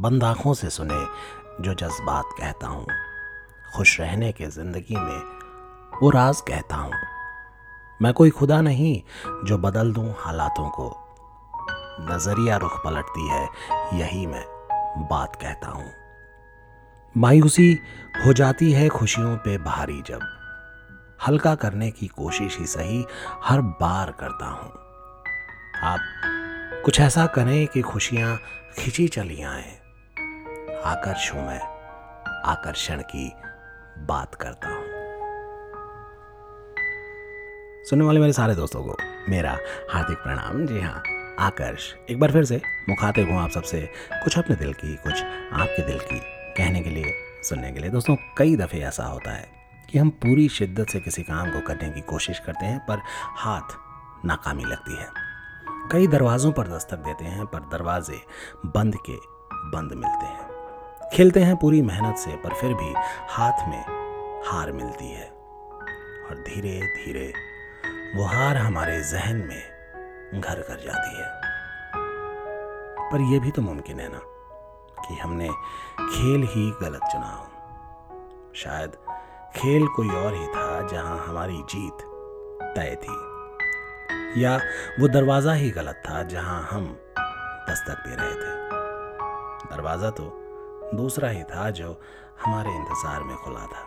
बंद आँखों से सुने जो जज्बात कहता हूँ। खुश रहने के ज़िंदगी में वो राज कहता हूँ। मैं कोई खुदा नहीं जो बदल दूँ हालातों को। नज़रिया रुख पलटती है, यही मैं बात कहता हूँ। मायूसी हो जाती है खुशियों पे भारी जब। हल्का करने की कोशिश ही सही हर बार करता हूँ। आप कुछ ऐसा करें कि खुशियाँ खिंची चली आए। आकर्ष हूँ मैं आकर्षण की बात करता हूँ। सुनने वाले मेरे सारे दोस्तों को मेरा हार्दिक प्रणाम। जी हाँ आकर्ष, एक बार फिर से मुखातिब हूँ आप सबसे कुछ अपने दिल की, कुछ आपके दिल की कहने के लिए, सुनने के लिए। दोस्तों, कई दफ़े ऐसा होता है कि हम पूरी शिद्दत से किसी काम को करने की कोशिश करते हैं, पर हाथ नाकामी लगती है। कई दरवाज़ों पर दस्तक देते हैं, पर दरवाजे बंद के बंद मिलते हैं। खेलते हैं पूरी मेहनत से, पर फिर भी हाथ में हार मिलती है। और धीरे धीरे वो हार हमारे जहन में घर कर जाती है। पर यह भी तो मुमकिन है ना कि हमने खेल ही गलत चुना हो। शायद खेल कोई और ही था जहाँ हमारी जीत तय थी। या वो दरवाज़ा ही गलत था जहाँ हम दस्तक दे रहे थे। दरवाज़ा तो दूसरा ही था जो हमारे इंतज़ार में खुला था।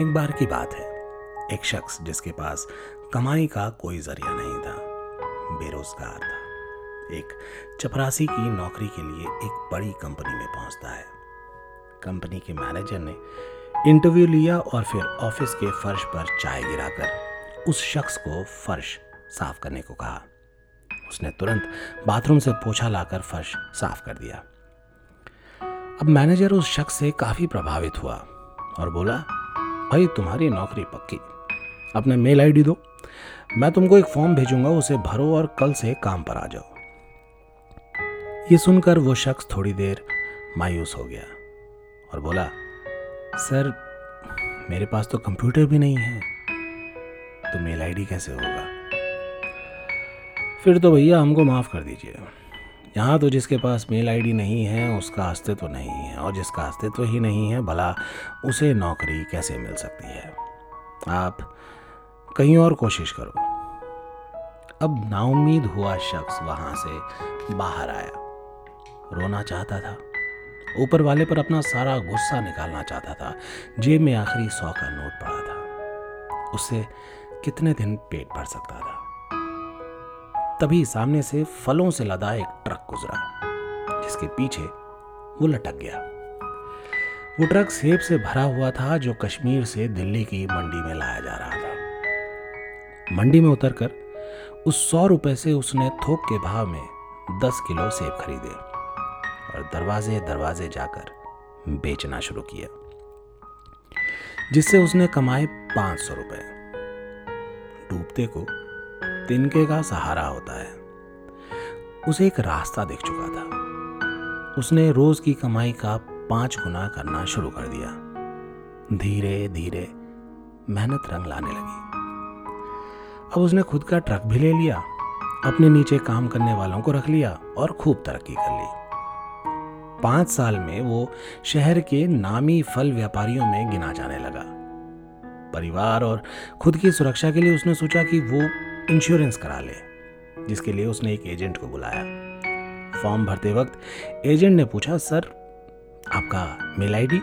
एक बार की बात है। एक शख्स जिसके पास कमाई का कोई ज़रिया नहीं था, बेरोजगार था। एक चपरासी की नौकरी के लिए एक बड़ी कंपनी में पहुँचता है। कंपनी के मैनेजर ने इंटरव्यू लिया और फिर ऑफ़िस के फर्श पर चाय गिराकर उस शख्स को फर्श साफ़ करने को कहा। उसने तुरंत बाथरूम से पोछा लाकर फर्श साफ़ कर दिया। अब मैनेजर उस शख्स से काफ़ी प्रभावित हुआ और बोला, भाई, तुम्हारी नौकरी पक्की। अपने मेल आईडी दो। मैं तुमको एक फॉर्म भेजूँगा, उसे भरो और कल से काम पर आ जाओ। ये सुनकर वो शख्स थोड़ी देर मायूस हो गया और बोला, सर, मेरे पास तो कंप्यूटर भी नहीं है। तो मेल आईडी कैसे होगा? फिर तो भैया, हमको माफ़ कर दीजिए। यहाँ तो जिसके पास मेल आईडी नहीं है, उसका अस्तित्व तो नहीं है और जिसका अस्तित्व तो ही नहीं है, भला उसे नौकरी कैसे मिल सकती है? आप कहीं और कोशिश करो। अब नाउमीद हुआ शख्स वहाँ से बाहर आया। रोना चाहता था। ऊपर वाले पर अपना सारा गुस्सा निकालना चाहता था। जेब में आखिरी सौ का नोट पड़ा था। उससे कितने दिन पेट भर सकता था? तभी सामने से फलों से लदा एक ट्रक गुजरा, जिसके पीछे वो लटक गया। वो ट्रक सेब से भरा हुआ था, जो कश्मीर से दिल्ली की मंडी में लाया जा रहा था। मंडी में उतरकर उस सौ रुपए से उसने थोक के भाव में दस किलो सेब खरीदे और दरवाजे दरवाजे जाकर बेचना शुरू किया, जिससे उसने कमाए पाँच सौ रुपए। डूबते को तिनके का सहारा होता है। उसे एक रास्ता दिख चुका था। उसने रोज की कमाई का पाँच गुना करना शुरू कर दिया। धीरे धीरे मेहनत रंग लाने लगी। अब उसने खुद का ट्रक भी ले लिया, अपने नीचे काम करने वालों को रख लिया और खूब तरक्की कर ली। पाँच साल में वो शहर के नामी फल व्यापारियों में गिना जाने लगा। परिवार और खुद की सुरक्षा के लिए उसने सोचा कि वो इंश्योरेंस करा ले, जिसके लिए उसने एक एजेंट को बुलाया। फॉर्म भरते वक्त एजेंट ने पूछा, सर, आपका मेल आईडी?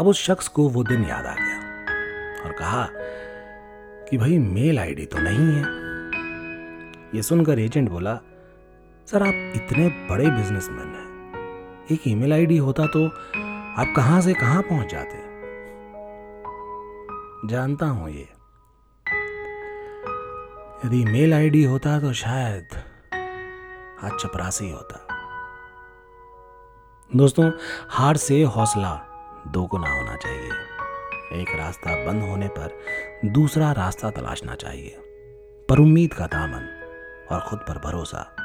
अब उस शख्स को वो दिन याद आ गया और कहा कि, भाई, मेल आईडी तो नहीं है। ये सुनकर एजेंट बोला, सर, आप इतने बड़े बिजनेसमैन हैं। एक ईमेल आईडी होता तो आप कहाँ से कहाँ पहुँच जाते? जानता हूँ ये। यदि मेल आईडी होता तो शायद आज चपरासी होता। दोस्तों, हार से हौसला दोगुना होना चाहिए। एक रास्ता बंद होने पर दूसरा रास्ता तलाशना चाहिए। पर उम्मीद का दामन और खुद पर भरोसा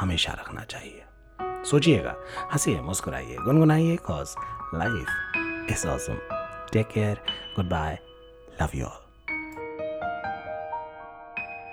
हमेशा रखना चाहिए। सोचिएगा, हंसिए, मुस्कुराइए, गुनगुनाइए cause life is awesome take care goodbye love you all